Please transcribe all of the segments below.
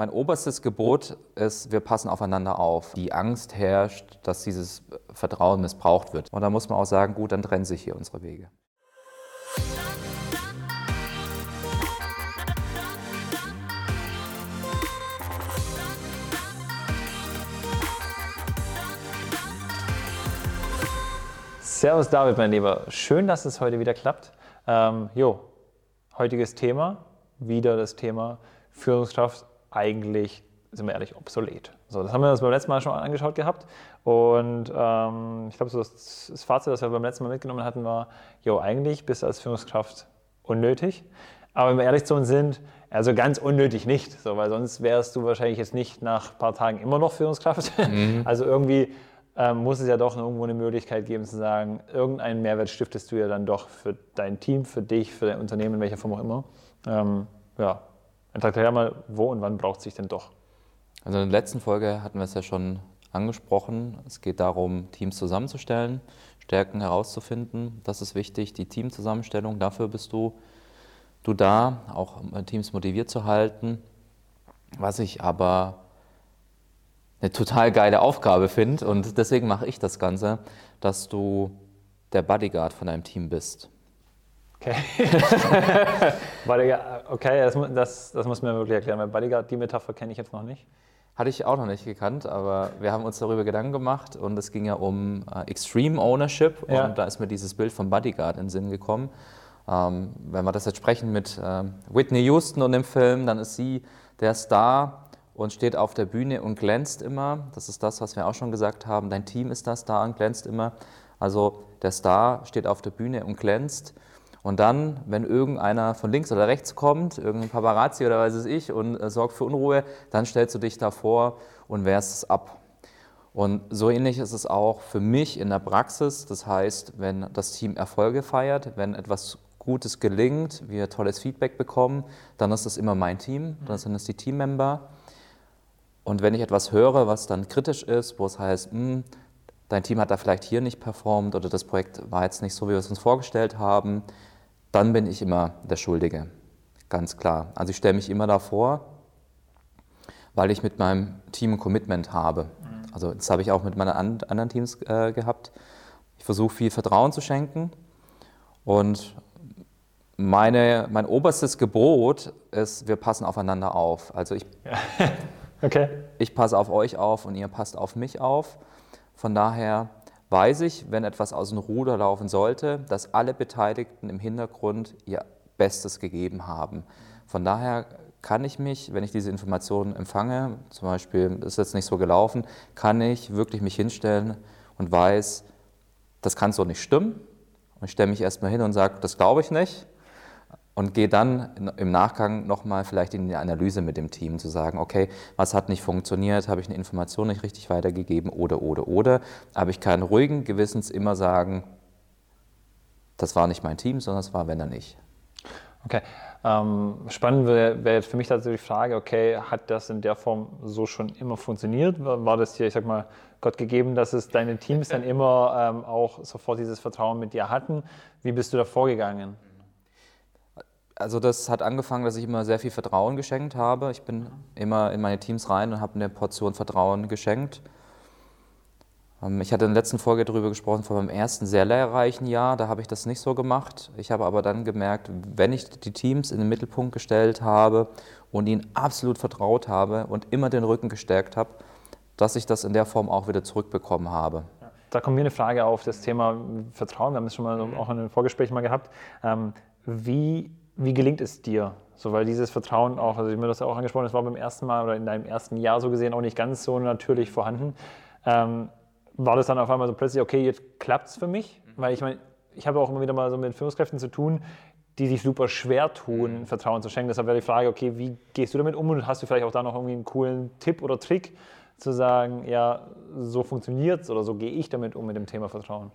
mein oberstes Gebot ist, wir passen aufeinander auf. Die Angst herrscht, dass dieses Vertrauen missbraucht wird. Und da muss man auch sagen, gut, dann trennen sich hier unsere Wege. Servus David, mein Lieber. Schön, dass es heute wieder klappt. Ähm, jo, heutiges Thema, wieder das Thema Führungskraft eigentlich, sind wir ehrlich, obsolet. So, das haben wir uns beim letzten Mal schon angeschaut gehabt. Und ähm, ich glaube, so das, das, Fazit, das wir beim letzten Mal mitgenommen hatten, war, jo, eigentlich bist du als Führungskraft unnötig. Aber wenn wir ehrlich zu uns sind, also ganz unnötig nicht, so, weil sonst wärst du wahrscheinlich jetzt nicht nach ein paar Tagen immer noch Führungskraft. Mhm. Also irgendwie ähm, muss es ja doch irgendwo eine Möglichkeit geben zu sagen, irgendeinen Mehrwert stiftest du ja dann doch für dein Team, für dich, für dein Unternehmen, in welcher Form auch immer. Ähm, ja, erklär mal, wo und wann braucht es sich denn doch? Also in der letzten Folge hatten wir es ja schon angesprochen. Es geht darum, Teams zusammenzustellen, Stärken herauszufinden. Das ist wichtig, die Teamzusammenstellung. Dafür bist du, du da, auch Teams motiviert zu halten. Was ich aber eine total geile Aufgabe finde und deswegen mache ich das Ganze, dass du der Bodyguard von deinem Team bist. Okay. Bodyguard, okay, das, das, das muss mir wirklich erklären, weil Bodyguard, die Metapher kenne ich jetzt noch nicht. Hatte ich auch noch nicht gekannt, aber wir haben uns darüber Gedanken gemacht und es ging ja um äh, Extreme Ownership und ja. da ist mir dieses Bild vom Bodyguard in den Sinn gekommen. Ähm, wenn wir das jetzt sprechen mit äh, Whitney Houston und dem Film, dann ist sie der Star und steht auf der Bühne und glänzt immer. Das ist das, was wir auch schon gesagt haben. Dein Team ist das Star und glänzt immer. Also der Star steht auf der Bühne und glänzt. Und dann, wenn irgendeiner von links oder rechts kommt, irgendein Paparazzi oder weiß es ich, und äh, sorgt für Unruhe, dann stellst du dich davor und wehrst es ab. Und so ähnlich ist es auch für mich in der Praxis. Das heißt, wenn das Team Erfolge feiert, wenn etwas Gutes gelingt, wir tolles Feedback bekommen, dann ist das immer mein Team, dann sind es die Teammember. Und wenn ich etwas höre, was dann kritisch ist, wo es heißt, hm, dein Team hat da vielleicht hier nicht performt oder das Projekt war jetzt nicht so, wie wir es uns vorgestellt haben, dann bin ich immer der Schuldige. Ganz klar. Also ich stelle mich immer davor, weil ich mit meinem Team ein Commitment habe. Mhm. Also das habe ich auch mit meinen anderen Teams äh, gehabt. Ich versuche viel Vertrauen zu schenken und meine, mein oberstes Gebot ist, wir passen aufeinander auf. Also ich. Okay. Ich passe auf euch auf und ihr passt auf mich auf. Von daher weiß ich, wenn etwas aus dem Ruder laufen sollte, dass alle Beteiligten im Hintergrund ihr Bestes gegeben haben. Von daher kann ich mich, wenn ich diese Informationen empfange, zum Beispiel ist jetzt nicht so gelaufen, kann ich wirklich mich hinstellen und weiß, das kann so nicht stimmen. Und ich stelle mich erstmal hin und sage, das glaube ich nicht und gehe dann im Nachgang nochmal vielleicht in die Analyse mit dem Team, zu sagen, okay, was hat nicht funktioniert, habe ich eine Information nicht richtig weitergegeben oder, oder, oder. Aber ich kann ruhigen Gewissens immer sagen, das war nicht mein Team, sondern es war, wenn er nicht. Okay. Ähm, spannend wäre wär jetzt für mich tatsächlich die Frage, okay, hat das in der Form so schon immer funktioniert? War das hier, ich sag mal, Gott gegeben, dass es deine Teams dann immer ähm, auch sofort dieses Vertrauen mit dir hatten? Wie bist du da vorgegangen? Also das hat angefangen, dass ich immer sehr viel Vertrauen geschenkt habe. Ich bin immer in meine Teams rein und habe eine Portion Vertrauen geschenkt. Ähm, ich hatte in der letzten Folge darüber gesprochen, von meinem ersten sehr lehrreichen Jahr, da habe ich das nicht so gemacht. Ich habe aber dann gemerkt, wenn ich die Teams in den Mittelpunkt gestellt habe und ihnen absolut vertraut habe und immer den Rücken gestärkt habe, dass ich das in der Form auch wieder zurückbekommen habe. Da kommt mir eine Frage auf das Thema Vertrauen. Wir haben es schon mal auch in einem Vorgespräch mal gehabt. Ähm, wie wie gelingt es dir? So, weil dieses Vertrauen auch, also ich mir das ja auch angesprochen, das war beim ersten Mal oder in deinem ersten Jahr so gesehen auch nicht ganz so natürlich vorhanden. Ähm, war das dann auf einmal so plötzlich, okay, jetzt klappt es für mich? Weil ich meine, ich habe auch immer wieder mal so mit Führungskräften zu tun, die sich super schwer tun, mhm. Vertrauen zu schenken. Deshalb wäre die Frage, okay, wie gehst du damit um und hast du vielleicht auch da noch irgendwie einen coolen Tipp oder Trick, zu sagen, ja, so funktioniert es oder so gehe ich damit um mit dem Thema Vertrauen?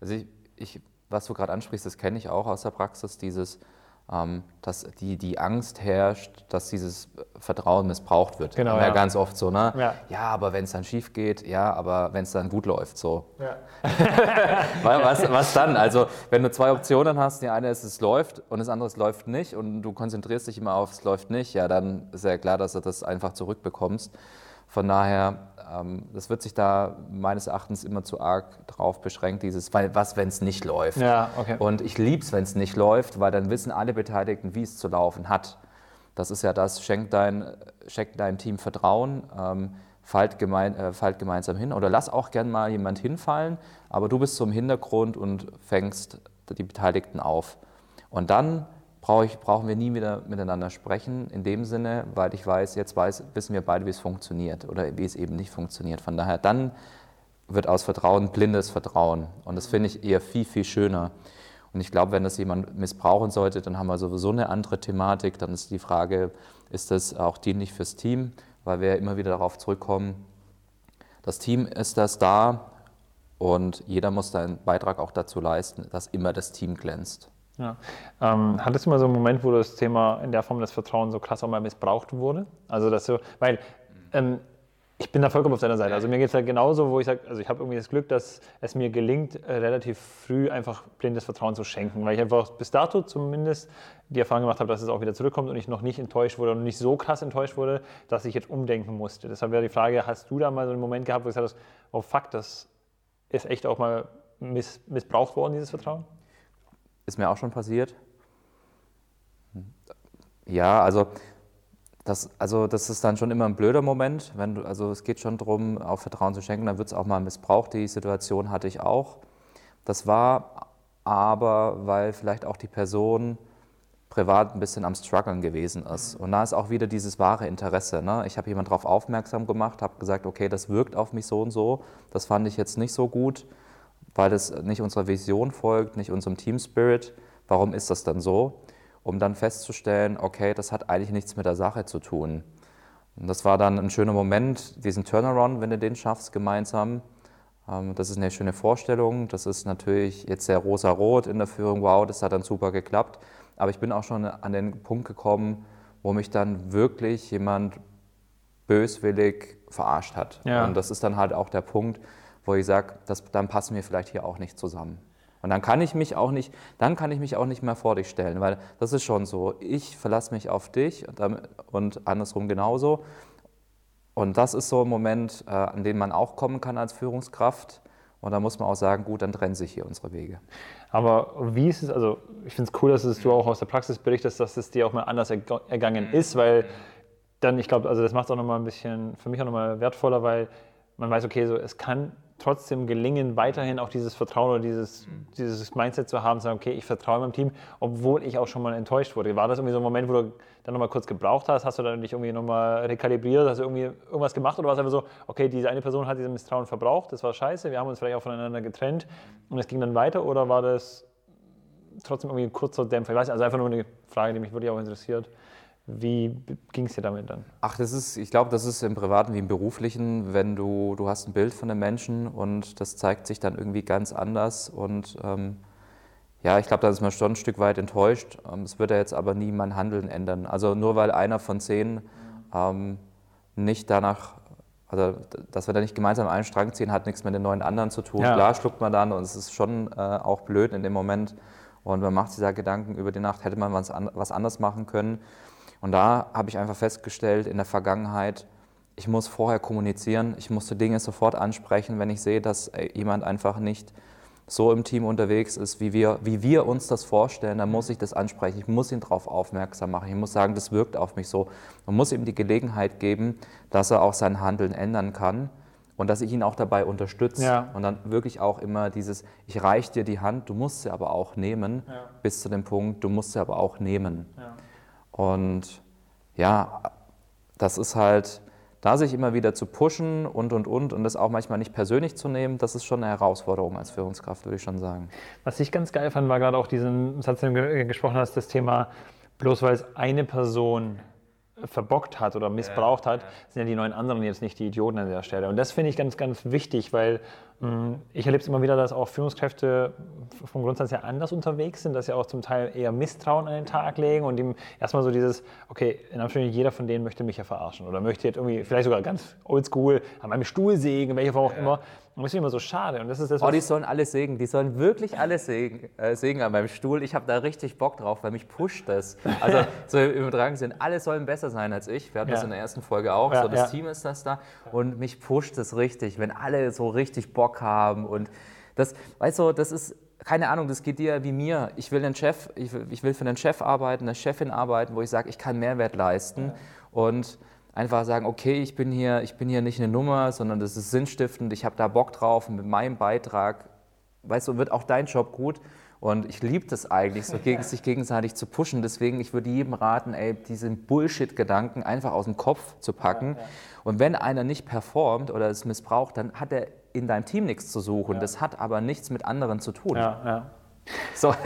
Also ich, ich was du gerade ansprichst, das kenne ich auch aus der Praxis, dieses dass die, die Angst herrscht, dass dieses Vertrauen missbraucht wird. Genau, wir ja. ganz oft so, ne? Ja. Ja, aber wenn es dann schief geht, ja, aber wenn es dann gut läuft, so. Ja. Was, was dann? Also, wenn du zwei Optionen hast, die eine ist, es läuft und das andere, es läuft nicht und du konzentrierst dich immer auf, es läuft nicht, ja, dann ist ja klar, dass du das einfach zurückbekommst. Von daher, ähm, das wird sich da meines Erachtens immer zu arg drauf beschränkt, dieses, weil was, wenn es nicht läuft? Ja, okay. Und ich liebe es, wenn es nicht läuft, weil dann wissen alle Beteiligten, wie es zu laufen hat. Das ist ja das, schenk dein, schenk deinem Team Vertrauen, ähm, fallt, gemein, äh, fallt gemeinsam hin oder lass auch gern mal jemand hinfallen, aber du bist so im Hintergrund und fängst die Beteiligten auf. Und dann brauch ich, brauchen wir nie wieder miteinander sprechen, in dem Sinne, weil ich weiß, jetzt weiß, wissen wir beide, wie es funktioniert oder wie es eben nicht funktioniert. Von daher, dann wird aus Vertrauen blindes Vertrauen. Und das finde ich eher viel, viel schöner. Und ich glaube, wenn das jemand missbrauchen sollte, dann haben wir sowieso eine andere Thematik. Dann ist die Frage, ist das auch dienlich fürs Team? Weil wir immer wieder darauf zurückkommen, das Team ist das da und jeder muss seinen Beitrag auch dazu leisten, dass immer das Team glänzt. Ja. Ähm, hattest du mal so einen Moment, wo das Thema in der Form des Vertrauens so krass auch mal missbraucht wurde? Also, dass du, weil ähm, ich bin da vollkommen auf deiner Seite. Also, mir geht es halt genauso, wo ich sage, also ich habe irgendwie das Glück, dass es mir gelingt, äh, relativ früh einfach blindes Vertrauen zu schenken, weil ich einfach bis dato zumindest die Erfahrung gemacht habe, dass es auch wieder zurückkommt und ich noch nicht enttäuscht wurde und nicht so krass enttäuscht wurde, dass ich jetzt umdenken musste. Deshalb wäre die Frage, hast du da mal so einen Moment gehabt, wo du gesagt hast, oh fuck, das ist echt auch mal miss missbraucht worden, dieses Vertrauen? Ist mir auch schon passiert. Ja, also das, also das ist dann schon immer ein blöder Moment. Wenn du, also es geht schon darum, auch Vertrauen zu schenken, dann wird es auch mal missbraucht. Die Situation hatte ich auch. Das war aber, weil vielleicht auch die Person privat ein bisschen am Struggeln gewesen ist. Und da ist auch wieder dieses wahre Interesse. Ne? Ich habe jemand darauf aufmerksam gemacht, habe gesagt, okay, das wirkt auf mich so und so. Das fand ich jetzt nicht so gut, weil das nicht unserer Vision folgt, nicht unserem Team Spirit. Warum ist das dann so? Um dann festzustellen, okay, das hat eigentlich nichts mit der Sache zu tun. Und das war dann ein schöner Moment, diesen Turnaround, wenn du den schaffst gemeinsam. Ähm, Das ist eine schöne Vorstellung. Das ist natürlich jetzt sehr rosa-rot in der Führung. Wow, das hat dann super geklappt. Aber ich bin auch schon an den Punkt gekommen, wo mich dann wirklich jemand böswillig verarscht hat. Ja. Und das ist dann halt auch der Punkt, wo ich sage, das, dann passen wir vielleicht hier auch nicht zusammen. Und dann kann ich mich auch nicht, dann kann ich mich auch nicht mehr vor dich stellen, weil das ist schon so. Ich verlasse mich auf dich und, und andersrum genauso. Und das ist so ein Moment, äh, an den man auch kommen kann als Führungskraft. Und da muss man auch sagen, gut, dann trennen sich hier unsere Wege. Aber wie ist es, also ich finde es cool, dass es du auch aus der Praxis berichtest, dass es dir auch mal anders erg- ergangen ist, weil dann, ich glaube, also das macht es auch nochmal ein bisschen, für mich auch nochmal wertvoller, weil man weiß, okay, so, es kann trotzdem gelingen, weiterhin auch dieses Vertrauen oder dieses, dieses Mindset zu haben, zu sagen, okay, ich vertraue meinem Team, obwohl ich auch schon mal enttäuscht wurde. War das irgendwie so ein Moment, wo du dann nochmal kurz gebraucht hast? Hast du dann dich irgendwie nochmal rekalibriert? Hast du irgendwie irgendwas gemacht? Oder war es einfach so, okay, diese eine Person hat dieses Misstrauen verbraucht, das war scheiße, wir haben uns vielleicht auch voneinander getrennt und es ging dann weiter? Oder war das trotzdem irgendwie ein kurzer Dämpfer? Ich weiß nicht, also einfach nur eine Frage, die mich wirklich auch interessiert. Wie ging es dir damit dann? Ach, das ist, ich glaube, das ist im Privaten wie im Beruflichen, wenn du, du hast ein Bild von einem Menschen und das zeigt sich dann irgendwie ganz anders und ähm, ja, ich glaube, da ist man schon ein Stück weit enttäuscht. Ähm, Es wird ja jetzt aber nie mein Handeln ändern. Also nur weil einer von zehn ähm, nicht danach, also dass wir da nicht gemeinsam einen Strang ziehen, hat nichts mit den neun anderen zu tun. Ja. Klar schluckt man dann und es ist schon äh, auch blöd in dem Moment und man macht sich da Gedanken über die Nacht, hätte man was, an, was anders machen können. Und da habe ich einfach festgestellt in der Vergangenheit, ich muss vorher kommunizieren, ich musste Dinge sofort ansprechen, wenn ich sehe, dass äh, jemand einfach nicht so im Team unterwegs ist, wie wir, wie wir uns das vorstellen, dann muss ich das ansprechen, ich muss ihn darauf aufmerksam machen, ich muss sagen, das wirkt auf mich so. Man muss ihm die Gelegenheit geben, dass er auch sein Handeln ändern kann und dass ich ihn auch dabei unterstütze. Ja. Und dann wirklich auch immer dieses, ich reiche dir die Hand, du musst sie aber auch nehmen, Ja. bis zu dem Punkt, du musst sie aber auch nehmen. Ja. Und ja, das ist halt, da sich immer wieder zu pushen und, und, und und das auch manchmal nicht persönlich zu nehmen, das ist schon eine Herausforderung als Führungskraft, würde ich schon sagen. Was ich ganz geil fand, war gerade auch diesen Satz, den du ge- gesprochen hast, das Thema, bloß weil es eine Person verbockt hat oder missbraucht hat, sind ja die neun anderen jetzt nicht die Idioten an der Stelle. Und das finde ich ganz, ganz wichtig, weil mm, ich erlebe es immer wieder, dass auch Führungskräfte vom Grundsatz her anders unterwegs sind, dass sie auch zum Teil eher Misstrauen an den Tag legen und ihm erstmal so dieses, okay, in Anführungszeichen, jeder von denen möchte mich ja verarschen oder möchte jetzt irgendwie, vielleicht sogar ganz oldschool, an meinem Stuhl sägen, welche Form auch ja. immer. Und das ist immer so schade. Und das ist das, oh, die sollen alles sägen. Die sollen wirklich alles sägen, äh, sägen an meinem Stuhl. Ich habe da richtig Bock drauf, weil mich pusht das. Also so im übertragenen Sinn, alle sollen besser sein als ich. Wir hatten ja. das in der ersten Folge auch. Ja, so, das ja. Team ist das da. Und mich pusht das richtig, wenn alle so richtig Bock haben. Und das, weißt du, das ist keine Ahnung, das geht dir wie mir. Ich will, einen Chef, ich will, ich will für einen Chef arbeiten, eine Chefin arbeiten, wo ich sage, ich kann Mehrwert leisten. Und einfach sagen, okay, ich bin hier, ich bin hier nicht eine Nummer, sondern das ist sinnstiftend, ich habe da Bock drauf und mit meinem Beitrag, weißt du, wird auch dein Job gut. Und ich liebe das eigentlich, so gegen, sich gegenseitig zu pushen. Deswegen, ich würde jedem raten, ey, diesen Bullshit-Gedanken einfach aus dem Kopf zu packen. Ja, ja. Und wenn einer nicht performt oder es missbraucht, dann hat er in deinem Team nichts zu suchen. Ja. Das hat aber nichts mit anderen zu tun. Ja, ja. So,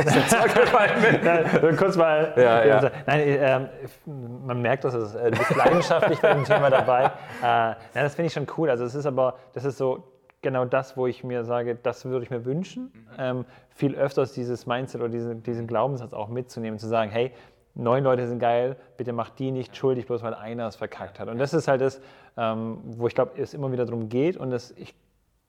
Nein, kurz mal. Ja, ja. Nein, äh, man merkt, dass es, äh, du bist leidenschaftlich bei dem Thema dabei. Äh, ja, das finde ich schon cool. Also es ist aber, das ist so genau das, wo ich mir sage, das würde ich mir wünschen. Ähm, viel öfters dieses Mindset oder diesen, diesen Glaubenssatz auch mitzunehmen, zu sagen, hey, neun Leute sind geil, bitte mach die nicht schuldig, bloß weil einer es verkackt hat. Und das ist halt das, ähm, wo ich glaube, es immer wieder darum geht und das, ich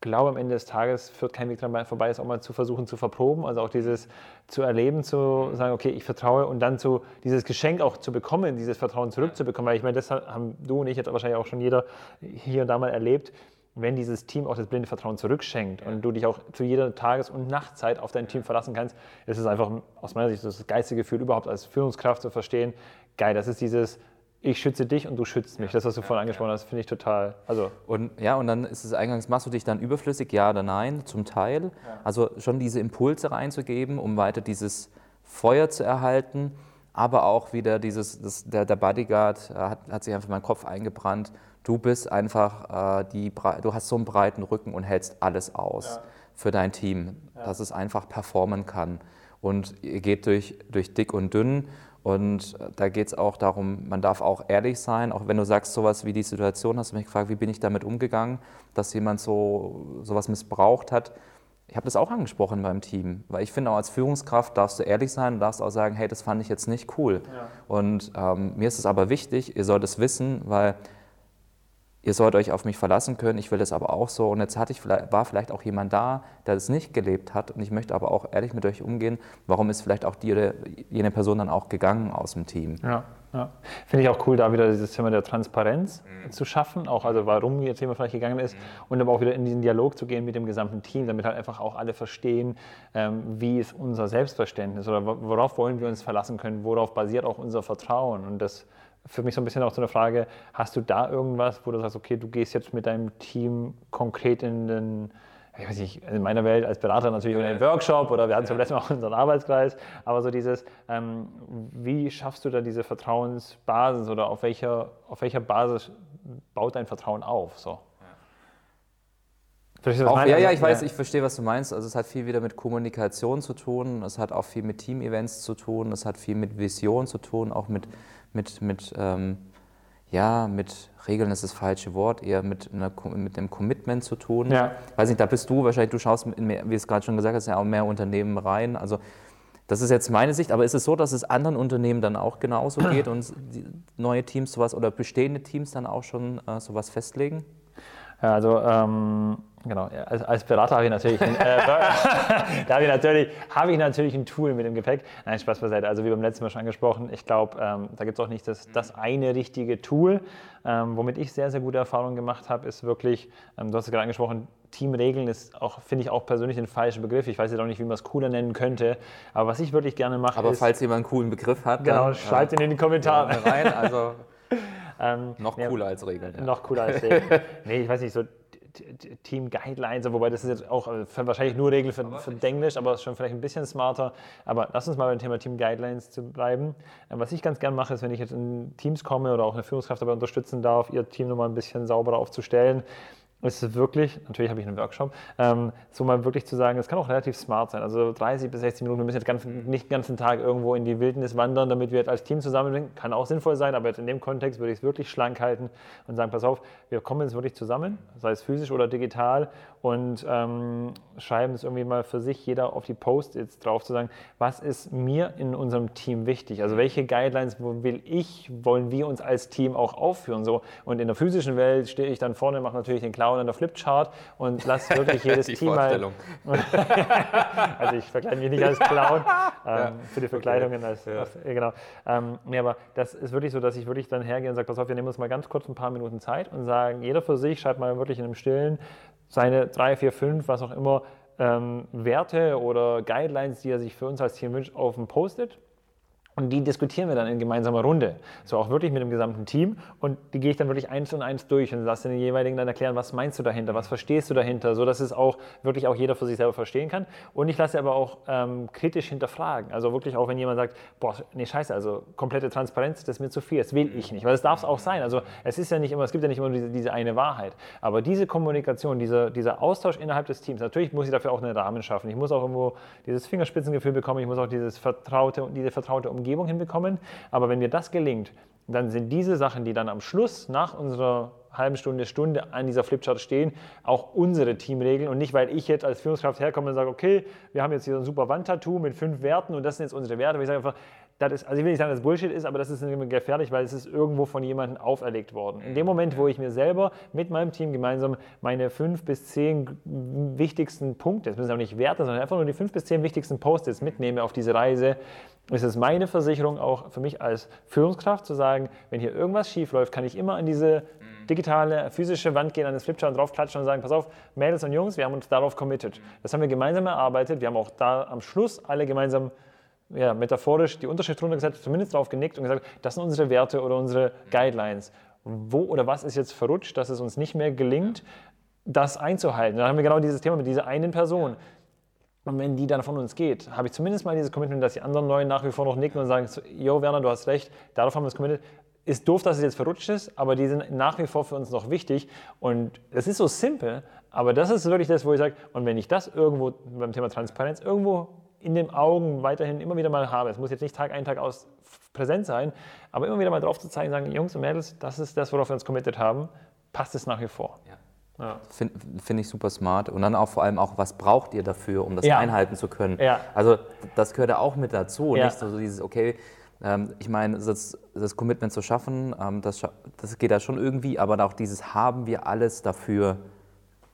glaube, am Ende des Tages führt kein Weg daran vorbei, es auch mal zu versuchen zu verproben. Also auch dieses zu erleben, zu sagen, okay, ich vertraue und dann zu, dieses Geschenk auch zu bekommen, dieses Vertrauen zurückzubekommen. Weil ich meine, das haben du und ich jetzt wahrscheinlich auch schon jeder hier und da mal erlebt, wenn dieses Team auch das blinde Vertrauen zurückschenkt ja. und du dich auch zu jeder Tages- und Nachtzeit auf dein Team verlassen kannst, ist es einfach aus meiner Sicht das geilste Gefühl überhaupt als Führungskraft zu verstehen. Geil, das ist dieses ich schütze dich und du schützt mich. Das, was du vorhin angesprochen hast, finde ich total. Also und ja, und dann ist es eingangs, machst du dich dann überflüssig, ja oder nein, zum Teil. Also schon diese Impulse reinzugeben, um weiter dieses Feuer zu erhalten, aber auch wieder dieses, das, der, der Bodyguard äh, hat, hat sich einfach in meinen Kopf eingebrannt. Du bist einfach, äh, die, du hast so einen breiten Rücken und hältst alles aus ja. für dein Team, ja. dass es einfach performen kann. Und ihr geht durch, durch dick und dünn und äh, da geht es auch darum, man darf auch ehrlich sein, auch wenn du sagst, sowas wie die Situation, hast du mich gefragt, wie bin ich damit umgegangen, dass jemand so sowas missbraucht hat. Ich habe das auch angesprochen beim Team, weil ich finde, auch als Führungskraft darfst du ehrlich sein und darfst auch sagen, hey, das fand ich jetzt nicht cool. Ja. Und ähm, mir ist es aber wichtig, ihr sollt es wissen, weil ihr sollt euch auf mich verlassen können, ich will das aber auch so. Und jetzt hatte ich, war vielleicht auch jemand da, der das nicht gelebt hat. Und ich möchte aber auch ehrlich mit euch umgehen. Warum ist vielleicht auch die oder jene Person dann auch gegangen aus dem Team? Ja, ja. Finde ich auch cool, da wieder dieses Thema der Transparenz mhm. zu schaffen. Auch also warum jetzt jemand vielleicht gegangen ist. Mhm. Und aber auch wieder in diesen Dialog zu gehen mit dem gesamten Team, damit halt einfach auch alle verstehen, ähm, wie ist unser Selbstverständnis oder worauf wollen wir uns verlassen können, worauf basiert auch unser Vertrauen. Und das für mich so ein bisschen auch so eine Frage, hast du da irgendwas, wo du sagst, okay, du gehst jetzt mit deinem Team konkret in den, ich weiß nicht, in meiner Welt als Berater natürlich in einen Workshop oder wir hatten zum letzten Mal auch unseren Arbeitskreis, aber so dieses, ähm, wie schaffst du da diese Vertrauensbasis oder auf welcher, auf welcher Basis baut dein Vertrauen auf? So. Verstehst auch, ja, ja, ich weiß, ich verstehe, was du meinst. Also es hat viel wieder mit Kommunikation zu tun, es hat auch viel mit Team-Events zu tun, es hat viel mit Vision zu tun, auch mit mit, mit, ähm, ja, mit Regeln ist das falsche Wort, eher mit, einer, mit einem Commitment zu tun. Ja. Weiß nicht, da bist du wahrscheinlich, du schaust, mehr, wie es gerade schon gesagt hast, ja auch mehr Unternehmen rein. Also das ist jetzt meine Sicht, aber ist es so, dass es anderen Unternehmen dann auch genauso geht und neue Teams sowas oder bestehende Teams dann auch schon äh, sowas festlegen? Ja, also ähm, genau, als, als, Berater habe ich natürlich, ein, äh, da habe ich natürlich, habe ich natürlich ein Tool mit dem Gepäck. Nein, Spaß beiseite. Also wie beim letzten Mal schon angesprochen, ich glaube, ähm, da gibt es auch nicht das, das eine richtige Tool. Ähm, womit ich sehr, sehr gute Erfahrungen gemacht habe, ist wirklich, ähm, du hast es gerade angesprochen, Teamregeln ist auch, finde ich auch persönlich ein falscher Begriff. Ich weiß jetzt auch nicht, wie man es cooler nennen könnte. Aber was ich wirklich gerne mache. Aber ist, falls jemand einen coolen Begriff hat, genau, dann, schreibt äh, ihn in die Kommentare ja, rein. Also ähm, noch cooler als Regeln. Ja. Noch cooler als Regeln. nee, ich weiß nicht, so Team Guidelines, wobei das ist jetzt auch äh, wahrscheinlich nur Regeln für, für Englisch, aber schon vielleicht ein bisschen smarter. Aber lass uns mal beim Thema Team Guidelines zu bleiben. Äh, was ich ganz gerne mache, ist, wenn ich jetzt in Teams komme oder auch eine Führungskraft dabei unterstützen darf, ihr Team nochmal ein bisschen sauberer aufzustellen, es ist wirklich, natürlich habe ich einen Workshop, ähm, so mal wirklich zu sagen, es kann auch relativ smart sein. Also 30 bis 60 Minuten, wir müssen jetzt ganz, nicht den ganzen Tag irgendwo in die Wildnis wandern, damit wir jetzt als Team zusammenbringen. Kann auch sinnvoll sein, aber jetzt in dem Kontext würde ich es wirklich schlank halten und sagen, pass auf, wir kommen jetzt wirklich zusammen, sei es physisch oder digital und ähm, schreiben es irgendwie mal für sich, jeder auf die Post-its drauf zu sagen, was ist mir in unserem Team wichtig? Also welche Guidelines will ich, wollen wir uns als Team auch aufführen? So, und in der physischen Welt stehe ich dann vorne, mache natürlich den Clown an der Flipchart und lasse wirklich jedes die Team mal. also ich verkleide mich nicht als Clown ähm, ja. für die Verkleidungen okay. als, ja. als genau. Ähm, nee, aber das ist wirklich so, dass ich wirklich dann hergehe und sage, pass auf, wir nehmen uns mal ganz kurz ein paar Minuten Zeit und sagen, jeder für sich schreibt mal wirklich in einem Stillen seine drei, vier, fünf, was auch immer, ähm, Werte oder Guidelines, die er sich für uns als Team wünscht, auf dem Post-it und die diskutieren wir dann in gemeinsamer Runde. So auch wirklich mit dem gesamten Team. Und die gehe ich dann wirklich eins und eins durch und lasse den jeweiligen dann erklären, was meinst du dahinter, was verstehst du dahinter, so dass es auch wirklich auch jeder für sich selber verstehen kann. Und ich lasse aber auch ähm, kritisch hinterfragen. Also wirklich auch, wenn jemand sagt, boah, nee, scheiße, also komplette Transparenz, das ist mir zu viel, das will ich nicht. Weil es darf es auch sein. Also es ist ja nicht immer, es gibt ja nicht immer diese, diese eine Wahrheit. Aber diese Kommunikation, dieser, dieser Austausch innerhalb des Teams, natürlich muss ich dafür auch einen Rahmen schaffen. Ich muss auch irgendwo dieses Fingerspitzengefühl bekommen, ich muss auch dieses vertraute, diese vertraute Umgebung Umgebung hinbekommen. Aber wenn mir das gelingt, dann sind diese Sachen, die dann am Schluss nach unserer halben Stunde, Stunde an dieser Flipchart stehen, auch unsere Teamregeln und nicht, weil ich jetzt als Führungskraft herkomme und sage, okay, wir haben jetzt hier so ein super Wandtattoo mit fünf Werten und das sind jetzt unsere Werte. Aber ich sage einfach, das ist, also ich will nicht sagen, dass es Bullshit ist, aber das ist gefährlich, weil es ist irgendwo von jemandem auferlegt worden. In dem Moment, wo ich mir selber mit meinem Team gemeinsam meine fünf bis zehn wichtigsten Punkte, das müssen auch nicht Werte, sondern einfach nur die fünf bis zehn wichtigsten Post-its mitnehme auf diese Reise, ist es meine Versicherung auch für mich als Führungskraft zu sagen, wenn hier irgendwas schief läuft, kann ich immer an diese digitale, physische Wand gehen, an das Flipchart draufklatschen und sagen, pass auf, Mädels und Jungs, wir haben uns darauf committed. Das haben wir gemeinsam erarbeitet. Wir haben auch da am Schluss alle gemeinsam ja, metaphorisch die Unterschrift runtergesetzt, zumindest darauf genickt und gesagt, das sind unsere Werte oder unsere Guidelines. Wo oder was ist jetzt verrutscht, dass es uns nicht mehr gelingt, das einzuhalten? Dann haben wir genau dieses Thema mit dieser einen Person. Und wenn die dann von uns geht, habe ich zumindest mal dieses Commitment, dass die anderen Neuen nach wie vor noch nicken und sagen, Jo Werner, du hast recht, darauf haben wir uns committed. Ist doof, dass es jetzt verrutscht ist, aber die sind nach wie vor für uns noch wichtig. Und es ist so simpel, aber das ist wirklich das, wo ich sage, und wenn ich das irgendwo beim Thema Transparenz irgendwo in den Augen weiterhin immer wieder mal habe. Es muss jetzt nicht Tag ein, Tag aus präsent sein, aber immer wieder mal drauf zu zeigen, sagen, Jungs und Mädels, das ist das, worauf wir uns committed haben, passt es nach wie vor. Ja. Ja. Finde find ich super smart. Und dann auch vor allem auch, was braucht ihr dafür, um das ja. einhalten zu können? Ja. Also das gehört ja auch mit dazu. Nicht so dieses, okay, ähm, ich meine, das, das, Commitment zu schaffen, ähm, das, das geht ja schon irgendwie, aber auch dieses haben wir alles dafür,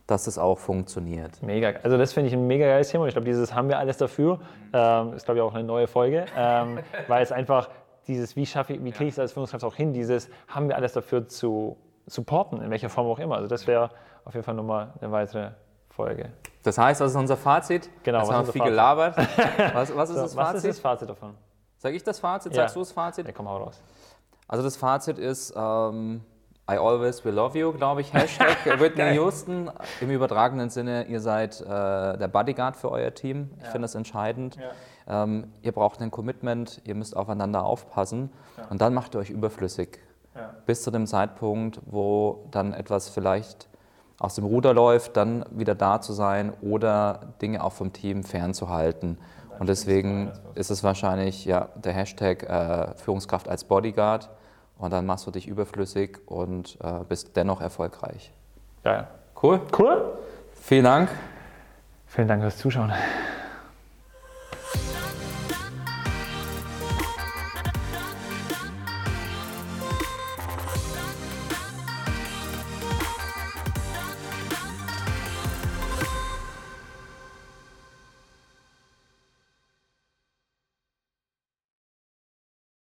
dass es auch funktioniert. Mega. Also das finde ich ein mega geiles Thema. Und ich glaube, dieses haben wir alles dafür, ähm, ist glaube ich auch eine neue Folge, ähm, weil es einfach dieses, wie schaffe ich, wie kriege ich es als Führungskraft auch hin, dieses haben wir alles dafür zu supporten, in welcher Form auch immer. Also das wäre auf jeden Fall nochmal eine weitere Folge. Das heißt, was ist unser Fazit? Genau, Jetzt haben wir viel Fazit? gelabert. Was, was ist so, das Fazit? Was ist das Fazit davon? Sag ich das Fazit? Sagst du das Fazit? Ja, komm mal raus. Also das Fazit ist, ähm, I always will love you, glaube ich, Hashtag Whitney Houston. Im übertragenen Sinne, ihr seid äh, der Bodyguard für euer Team. Ich ja. finde das entscheidend. Ja. Ähm, ihr braucht ein Commitment, ihr müsst aufeinander aufpassen ja. und dann macht ihr euch überflüssig. Bis zu dem Zeitpunkt, wo dann etwas vielleicht aus dem Ruder läuft, dann wieder da zu sein oder Dinge auch vom Team fernzuhalten. Und deswegen ist es wahrscheinlich ja, der Hashtag äh, Führungskraft als Bodyguard und dann machst du dich überflüssig und äh, bist dennoch erfolgreich. Ja, Cool. Cool. Vielen Dank. Vielen Dank fürs Zuschauen.